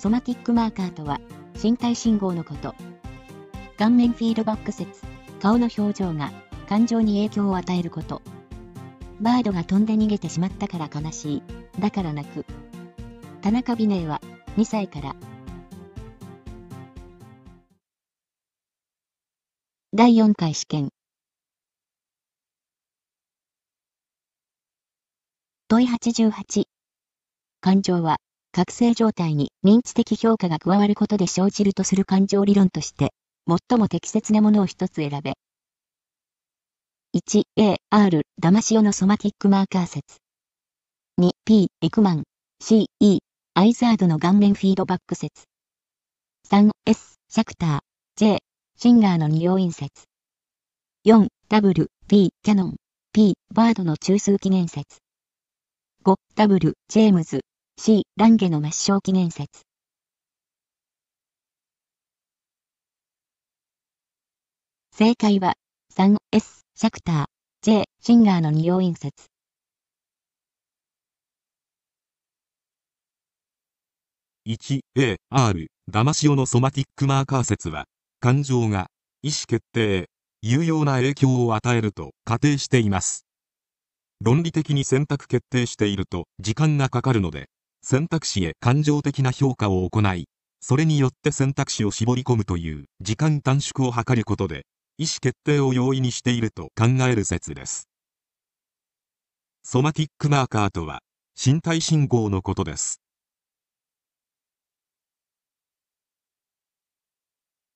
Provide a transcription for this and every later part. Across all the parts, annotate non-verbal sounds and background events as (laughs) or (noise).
ソマティックマーカーとは、身体信号のこと。顔面フィードバック説、顔の表情が感情に影響を与えること。バードが飛んで逃げてしまったから悲しい。だから泣く。田中美寧は2歳から第4回試験問い88感情は覚醒状態に認知的評価が加わることで生じるとする感情理論として最も適切なものを一つ選べ。1A、R、ダマシオのソマティックマーカー説。2P、エクマン。C、E、アイザードの顔面フィードバック説。3S、シャクター。J、シンガーの二要因説。4、W、P、キャノン、P、バードの中枢記念説。5、W、ジェームズ、C、ランゲの抹消記念説。正解は、3、S、シャクター、J、シンガーの二要因説。1A、R、ダマシオのソマティックマーカー説は、感情が意思決定、有用な影響を与えると仮定しています。論理的に選択決定していると時間がかかるので、選択肢へ感情的な評価を行い、それによって選択肢を絞り込むという時間短縮を図ることで、意思決定を容易にしていると考える説です。ソマティックマーカーとは、身体信号のことです。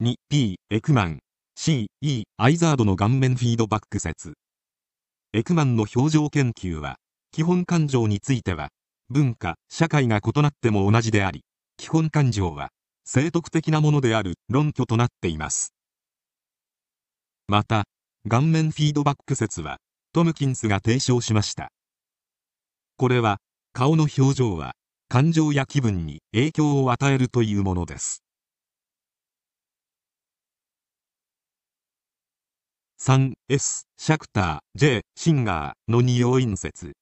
2P エクマン CE アイザードの顔面フィードバック説エクマンの表情研究は基本感情については文化社会が異なっても同じであり基本感情は生徳的なものである論拠となっています。また顔面フィードバック説はトムキンスが提唱しました。これは顔の表情は感情や気分に影響を与えるというものです。3S シャクター J シンガーの二要因説。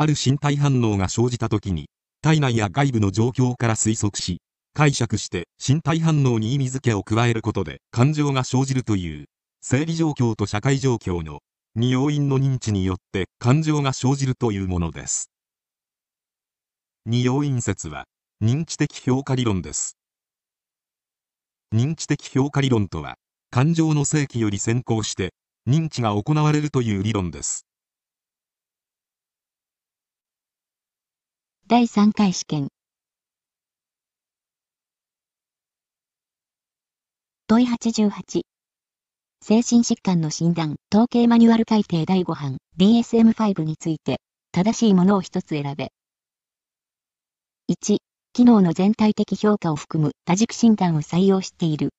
ある身体反応が生じた時に体内や外部の状況から推測し解釈して身体反応に意味付けを加えることで感情が生じるという生理状況と社会状況の二要因の認知によって感情が生じるというものです。二要因説は認知的評価理論です。認知的評価理論とは感情の正規より先行して認知が行われるという理論です。第3回試験。問い88精神疾患の診断。統計マニュアル改定第5版。DSM-5 について。正しいものを一つ選べ。1機能の全体的評価を含む。多軸診断を採用している。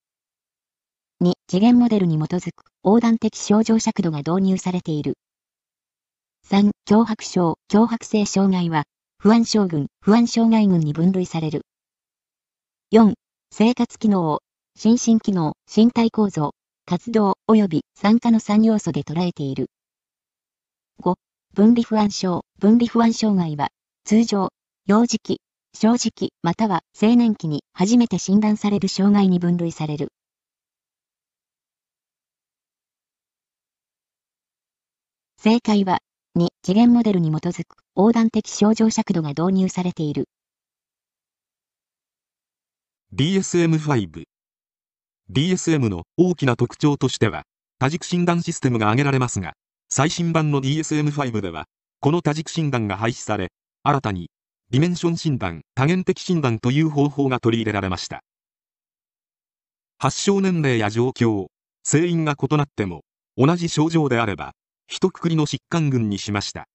2、次元モデルに基づく。横断的症状尺度が導入されている。3、脅迫症、脅迫性障害は、不安症群、不安障害群に分類される。4、生活機能を、心身機能、身体構造、活動及び参加の3要素で捉えている。5、分離不安症、分離不安障害は、通常、幼児期、正直または青年期に初めて診断される障害に分類される。正解は、2次元モデルに基づく横断的症状尺度が導入されている。DSM-5 DSM の大きな特徴としては、多軸診断システムが挙げられますが、最新版の DSM-5 では、この多軸診断が廃止され、新たに、ディメンション診断、多元的診断という方法が取り入れられました。発症年齢や状況、成因が異なっても、同じ症状であれば、一括りの疾患群にしました。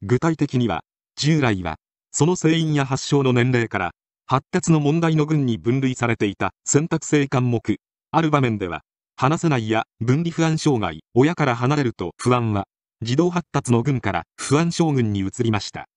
具体的には、従来は、その成因や発症の年齢から、発達の問題の群に分類されていた選択性項目、ある場面では、話せないや分離不安障害、親から離れると不安は、自動発達の群から不安症群に移りました。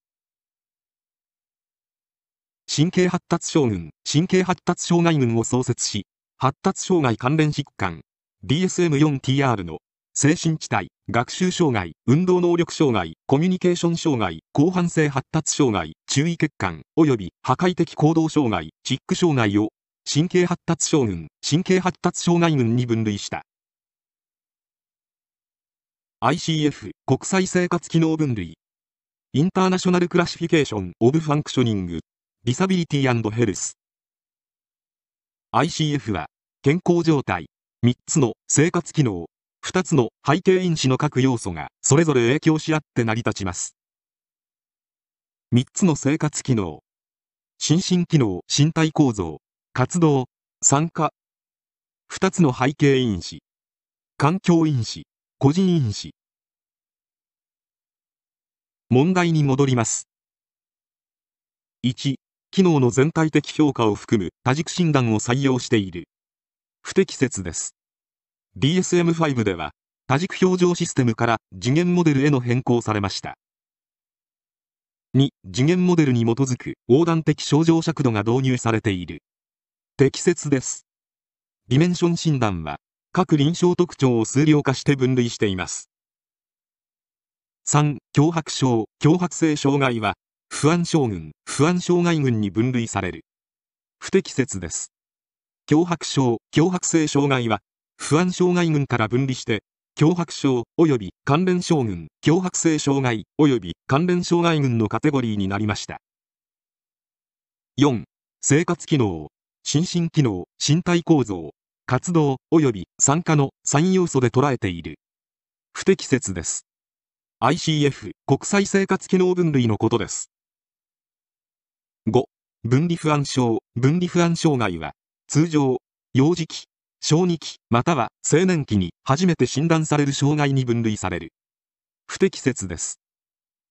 神経発達症群、神経発達障害群を創設し、発達障害関連疾患、DSM-4TR の精神地帯、学習障害、運動能力障害、コミュニケーション障害、広範性発達障害、注意欠陥、及び破壊的行動障害、チック障害を神経発達症群、神経発達障害群に分類した。ICF 国際生活機能分類。 International Classification of Functioning。Disability Health。ICF は健康状態。3つの生活機能。2つの背景因子の各要素がそれぞれ影響し合って成り立ちます。3つの生活機能心身機能身体構造活動参加。2つの背景因子環境因子個人因子。問題に戻ります。1機能の全体的評価を含む多軸診断を採用している。不適切です。DSM-5 では多軸表情システムから次元モデルへの変更されました2次元モデルに基づく横断的症状尺度が導入されている適切ですディメンション診断は各臨床特徴を数量化して分類しています。3、脅迫症、脅迫性障害は、不安症群、不安障害群に分類される。不適切です。脅迫症、脅迫性障害は、不安障害群から分離して、脅迫症及び関連症群、脅迫性障害及び関連障害群のカテゴリーになりました。4、生活機能、心身機能、身体構造、活動及び参加の3要素で捉えている。不適切です。ICF 国際生活機能分類のことです。5. 分離不安症、分離不安障害は、通常、幼児期、小児期、または青年期に初めて診断される障害に分類される。不適切です。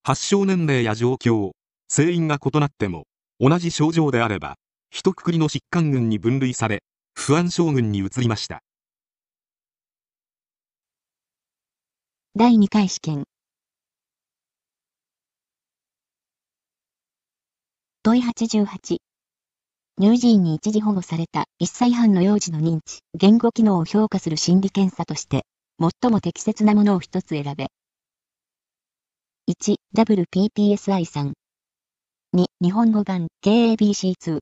発症年齢や状況、成因が異なっても、同じ症状であれば、一括りの疾患群に分類され、不安将軍に移りました。第2回試験問い88乳児院に一時保護された1歳半の幼児の認知、言語機能を評価する心理検査として、最も適切なものを一つ選べ。1、WPPSI3。2、日本語版 KABC2。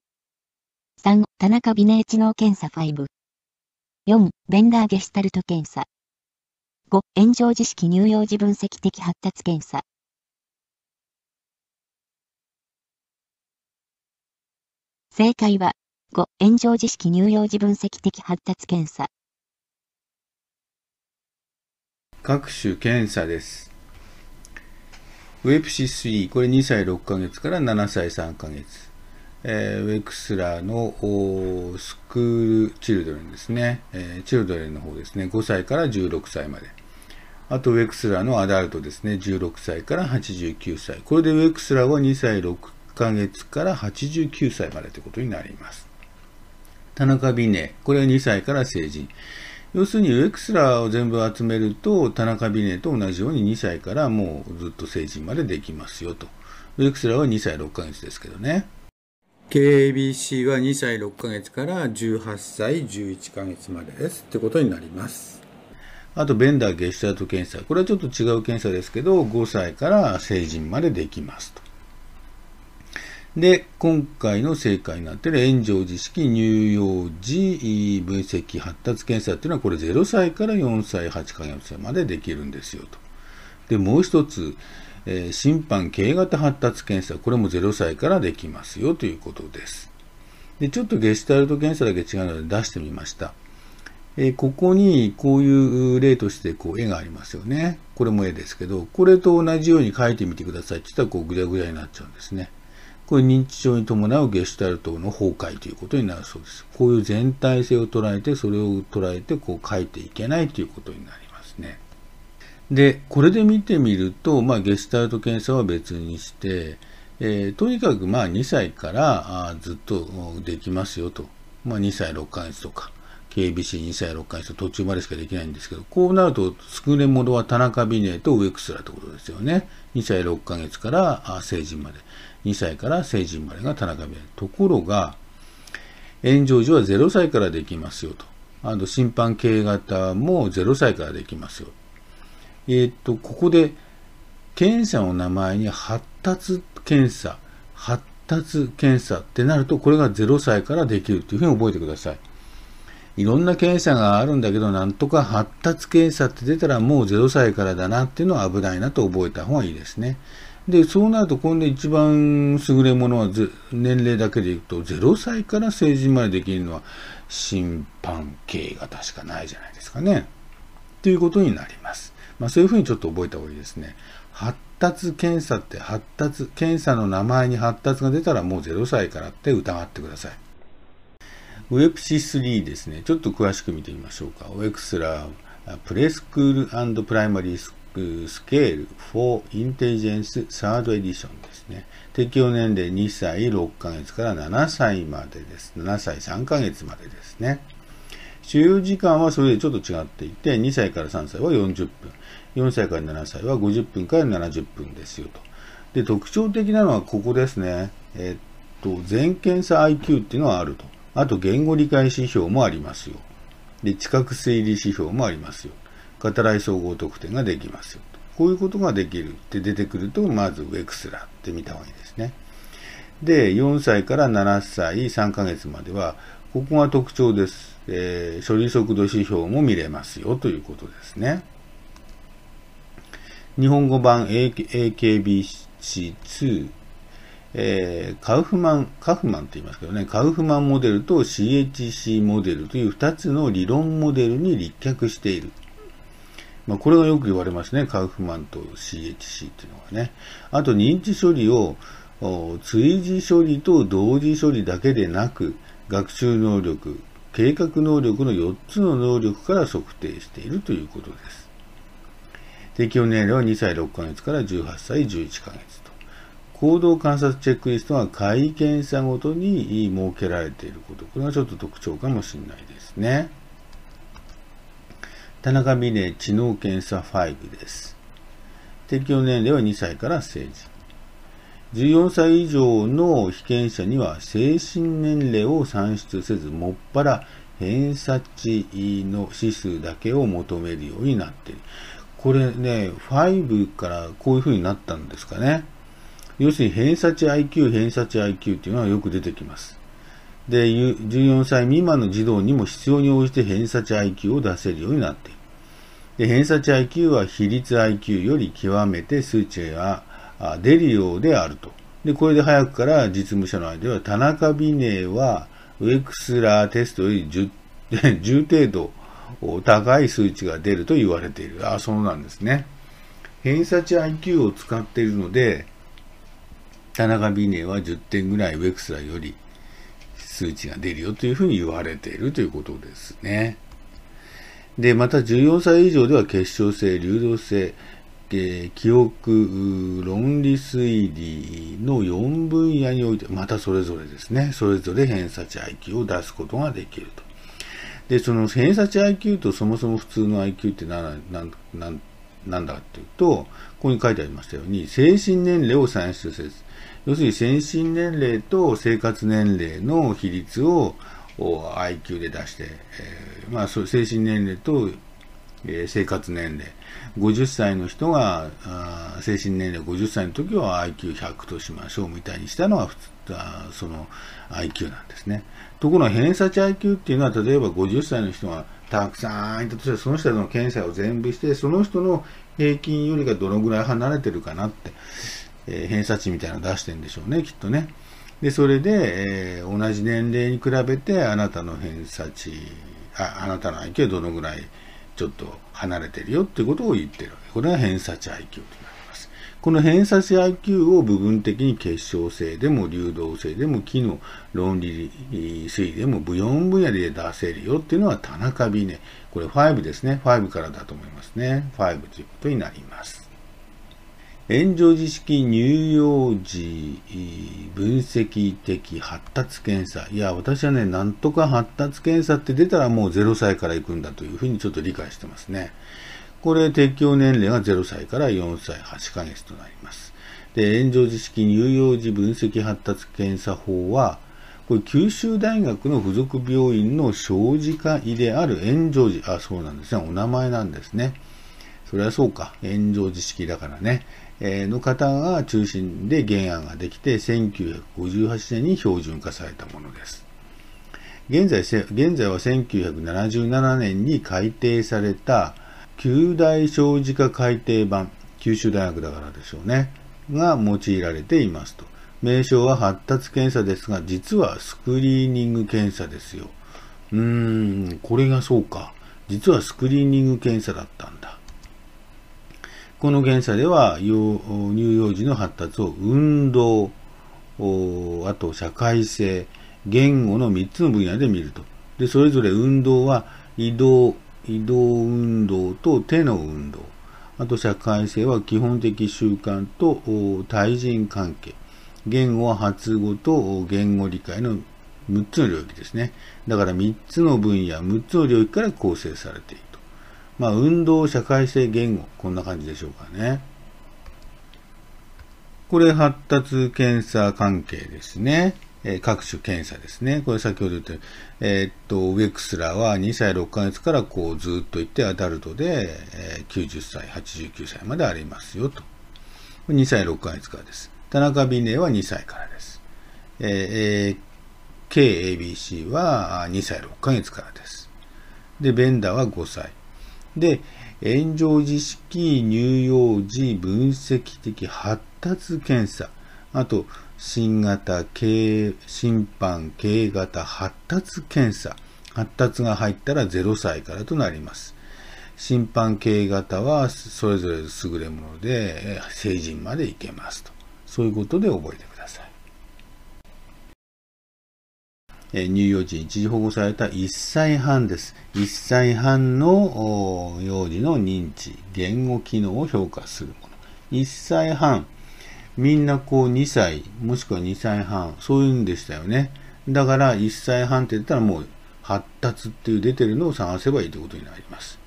3、田中美ネ知能検査5。4、ベンダーゲスタルト検査。5、炎上知識乳幼児分析的発達検査。正解は、5、炎上知識乳幼児分析的発達検査。各種検査です。ウェプシス3、これ2歳6ヶ月から7歳3ヶ月。えー、ウェクスラーのスクールチルドレンですね、えー、チルドレンの方ですね、5歳から16歳まで。あと、ウェクスラーのアダルトですね、16歳から89歳。これでウェクスラーは2歳6ヶ月から89歳までということになります。田中美音、これは2歳から成人。要するにウェクスラーを全部集めると、田中美音と同じように2歳からもうずっと成人までできますよと。ウェクスラーは2歳6ヶ月ですけどね。KBC は2歳6ヶ月から18歳11ヶ月までですってことになります。あと、ベンダーゲシュタルト検査。これはちょっと違う検査ですけど、5歳から成人までできますと。で、今回の正解になっている炎上知識乳幼児分析発達検査っていうのはこれ0歳から4歳8ヶ月までできるんですよと。で、もう一つ、えー、審判経型発達検査、これも0歳からできますよということです。でちょっとゲシュタルト検査だけ違うので出してみました。えー、ここにこういう例としてこう絵がありますよね。これも絵ですけど、これと同じように描いてみてくださいって言ったらこうぐちゃぐちゃになっちゃうんですね。これ認知症に伴うゲシュタルトの崩壊ということになるそうです。こういう全体性を捉えて、それを捉えてこう描いていけないということになりますね。で、これで見てみると、まあ、ゲスタルト検査は別にして、えー、とにかくまあ2歳からあずっとできますよと。まあ、2歳6ヶ月とか、KBC2 歳6ヶ月と途中までしかできないんですけど、こうなると、スクレモドは田中ビネとウェクスラってことですよね。2歳6ヶ月から成人まで。2歳から成人までが田中ビネ。ところが、炎上時は0歳からできますよと。あと、審判系型も0歳からできますよ。えー、っと、ここで、検査の名前に発達検査、発達検査ってなると、これが0歳からできるというふうに覚えてください。いろんな検査があるんだけど、なんとか発達検査って出たらもう0歳からだなっていうのは危ないなと覚えた方がいいですね。で、そうなると今度一番優れものは年齢だけでいくと、0歳から成人までできるのは新版K式しかないんじゃないですかね。ということになります。まあそういうふうにちょっと覚えた方がいいですね。発達検査って発達、検査の名前に発達が出たらもう0歳からって疑ってください。 WPPSI 3ですね。ちょっと詳しく見てみましょうか。ウェクスラー、プレスクールプライマリーススケール for Intelligence サードエディションですね。適用年齢2歳6ヶ月から7歳までです。7歳3ヶ月までですね。使用時間はそれでちょっと違っていて、2歳から3歳は40分、4歳から7歳は50分から70分ですよと。で、特徴的なのはここですね。えっと、全検査 IQ っていうのはあると。あと、言語理解指標もありますよ。で、知覚推理指標もありますよ。語らい総合得点ができますよ。こういうことができるって出てくると、まずウェクスラーって見た方がいいですね。で、4歳から7歳3ヶ月までは、ここが特徴です。えー、処理速度指標も見れますよということですね。日本語版 AKBC2、えー、カウフマン、カフマンと言いますけどね、カウフマンモデルと CHC モデルという2つの理論モデルに立脚している。まあ、これがよく言われますね。カウフマンと CHC っていうのはね。あと認知処理を追事処理と同時処理だけでなく、学習能力、計画能力の4つの能力から測定しているということです。適用年齢は2歳6ヶ月から18歳11ヶ月と。行動観察チェックリストは会検査ごとに設けられていること。これはちょっと特徴かもしれないですね。田中美玲知能検査5です。適用年齢は2歳から成人。14歳以上の被験者には精神年齢を算出せず、もっぱら偏差値の指数だけを求めるようになっている。これね、5からこういう風になったんですかね。要するに偏差値 IQ、偏差値 IQ っていうのはよく出てきます。で、14歳未満の児童にも必要に応じて偏差値 IQ を出せるようになっている。で偏差値 IQ は比率 IQ より極めて数値が出るようであると。で、これで早くから実務者の間では、田中美寧はウェクスラーテストより 10, 10 (laughs) 程度高い数値が出ると言われている。あ、そうなんですね。偏差値 IQ を使っているので、田中美寧は10点ぐらいウェクスラーより数値が出るよというふうに言われているということですね。で、また14歳以上では結晶性、流動性、えー、記憶、論理推理の4分野において、またそれぞれですね、それぞれ偏差値 IQ を出すことができると。で、その偏差値 IQ とそもそも普通の IQ って何なんなんだかっていうと、ここに書いてありましたように、精神年齢を算出せず、要するに精神年齢と生活年齢の比率を IQ で出して、えー、まあ、精神年齢と、えー、生活年齢。50歳の人が、あ精神年齢50歳の時は IQ100 としましょうみたいにしたのが普通あその IQ なんですね。ところが偏差値 IQ っていうのは、例えば50歳の人がたくさんいたとして、その人の検査を全部して、その人の平均よりがどのぐらい離れてるかなって、えー、偏差値みたいなの出してるんでしょうね、きっとね。で、それで、えー、同じ年齢に比べて、あなたの偏差値、ああなたの IQ はどのぐらいちょっと離れてるよってことを言ってる。これが偏差値 IQ となります。この偏差値 IQ を部分的に結晶性でも流動性でも機能、論理推理でも部4分野で出せるよっていうのは田中美ね。これ5ですね。5からだと思いますね。5ということになります。炎上知識乳幼児分析的発達検査。いや、私はね、なんとか発達検査って出たらもう0歳から行くんだというふうにちょっと理解してますね。これ、適用年齢が0歳から4歳8ヶ月となります。で、炎上知識乳幼児分析発達検査法は、これ、九州大学の附属病院の小児科医である炎上児、あ、そうなんですね、お名前なんですね。それはそうか。炎上知識だからね。えー、の方が中心で原案ができて、1958年に標準化されたものです。現在、現在は1977年に改定された、旧大小児科改定版、九州大学だからでしょうね。が用いられていますと。名称は発達検査ですが、実はスクリーニング検査ですよ。うーん、これがそうか。実はスクリーニング検査だったんだ。この検査では、乳幼児の発達を運動、あと社会性、言語の3つの分野で見ると。で、それぞれ運動は移動、移動運動と手の運動。あと社会性は基本的習慣と対人関係。言語は発語と言語理解の6つの領域ですね。だから3つの分野、6つの領域から構成されていると。まあ、運動、社会性、言語、こんな感じでしょうかね。これ発達検査関係ですね。各種検査ですね。これ先ほど言った、えー、っと、ウェクスラーは2歳6ヶ月からこうずっといってアダルトで、えー、90歳、89歳までありますよと。2歳6ヶ月からです。田中美音は2歳からです。えー、KABC は2歳6ヶ月からです。で、ベンダーは5歳。で、炎上知識乳幼児分析的発達検査。あと、新型、軽、審判、軽型、発達検査。発達が入ったら0歳からとなります。審判軽型はそれぞれ優れもので、成人までいけますと。そういうことで覚えてください。乳幼児に一時保護された1歳半です。1歳半の幼児の認知、言語機能を評価するもの。1歳半。みんなこう2歳、もしくは2歳半、そういうんでしたよね。だから1歳半って言ったらもう発達っていう出てるのを探せばいいということになります。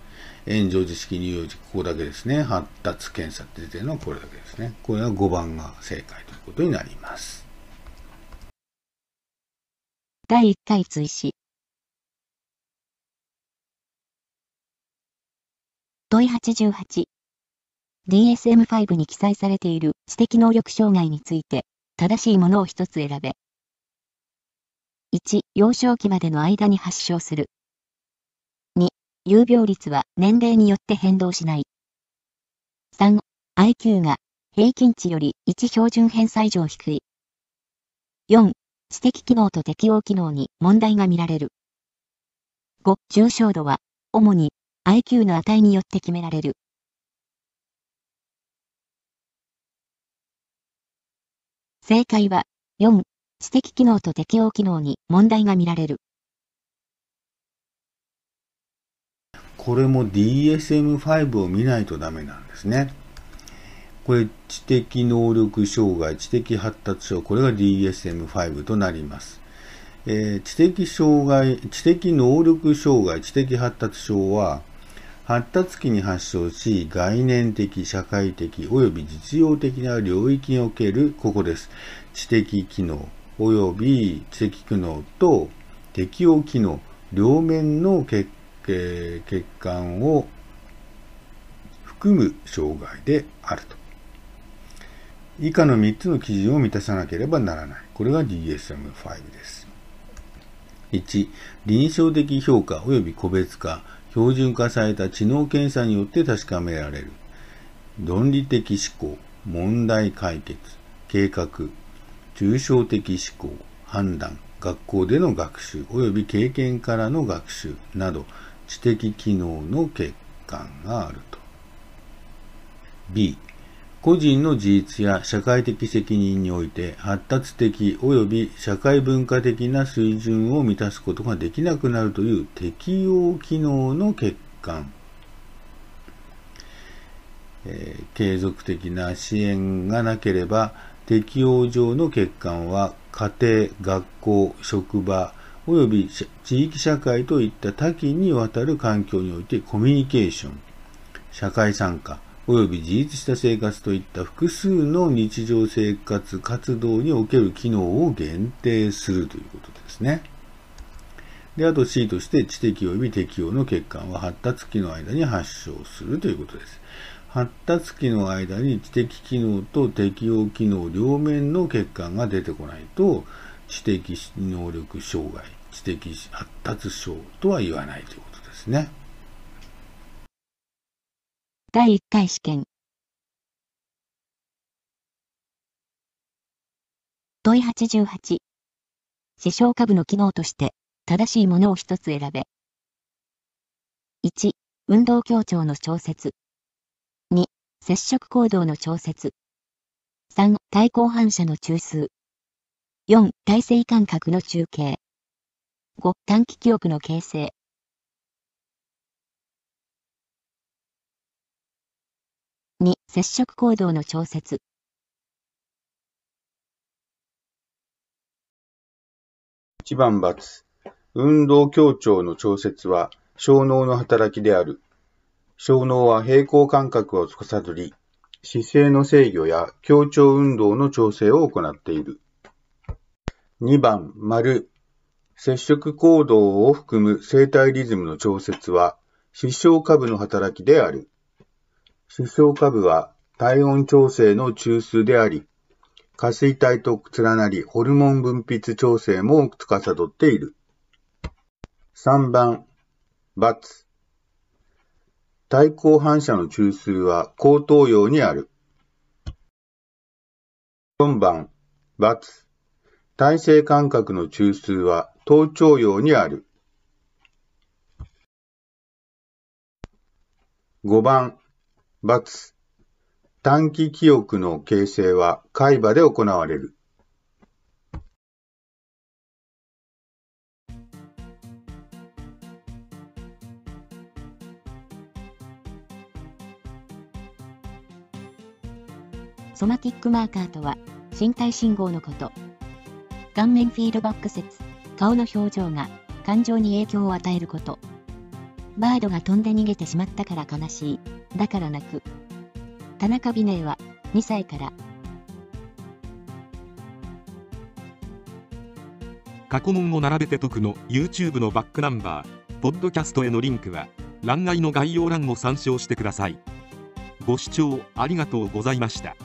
炎上知識乳幼児、ここだけですね。発達検査って出てるのはこれだけですね。これは5番が正解ということになります。第1回追試問い88 DSM-5 に記載されている知的能力障害について、正しいものを一つ選べ。1、幼少期までの間に発症する。2、有病率は年齢によって変動しない。3、IQ が平均値より1標準偏差以上低い。4、知的機能と適応機能に問題が見られる。5、重症度は、主に IQ の値によって決められる。正解は、4、知的機能と適応機能に問題が見られる。これも DSM-5 を見ないとダメなんですね。これ、知的能力障害、知的発達症、これが DSM-5 となります。えー、知的障害、知的能力障害、知的発達症は、発達期に発症し、概念的、社会的、及び実用的な領域における、ここです。知的機能、及び知的機能と適応機能、両面の血血管を含む障害であると。以下の3つの基準を満たさなければならない。これが DSM-5 です。1、臨床的評価及び個別化。標準化された知能検査によって確かめられる。論理的思考、問題解決、計画、抽象的思考、判断、学校での学習及び経験からの学習など知的機能の欠陥があると。B、個人の自立や社会的責任において発達的及び社会文化的な水準を満たすことができなくなるという適応機能の欠陥、えー、継続的な支援がなければ適応上の欠陥は家庭、学校、職場及び地域社会といった多岐にわたる環境においてコミュニケーション、社会参加、及び自立した生活といった複数の日常生活活動における機能を限定するということですね。で、あと C として知的及び適応の欠陥は発達期の間に発症するということです。発達期の間に知的機能と適応機能両面の欠陥が出てこないと、知的能力障害、知的発達症とは言わないということですね。第1回試験問い88視床下部の機能として正しいものを一つ選べ。1、運動強調の調節。2、接触行動の調節。3、対抗反射の中枢。4、体制感覚の中継。5、短期記憶の形成。2、接触行動の調節。1番×運動強調の調節は小脳の働きである。小脳は平行感覚を司り、姿勢の制御や強調運動の調整を行っている。2番丸接触行動を含む生体リズムの調節は視床下部の働きである。視床下部は体温調整の中枢であり、下垂体と連なり、ホルモン分泌調整も司っている。3番、×。対抗反射の中枢は後頭葉にある。4番、×。体制感覚の中枢は頭頂葉にある。5番、短期記憶の形成は海馬で行われる。ソマティックマーカーとは、身体信号のこと。顔面フィードバック説、顔の表情が感情に影響を与えること。バードが飛んで逃げてしまったから悲しい。だから泣く。田中美玲は2歳から。過去問を並べて解くの YouTube のバックナンバーポッドキャストへのリンクは欄外の概要欄を参照してください。ご視聴ありがとうございました。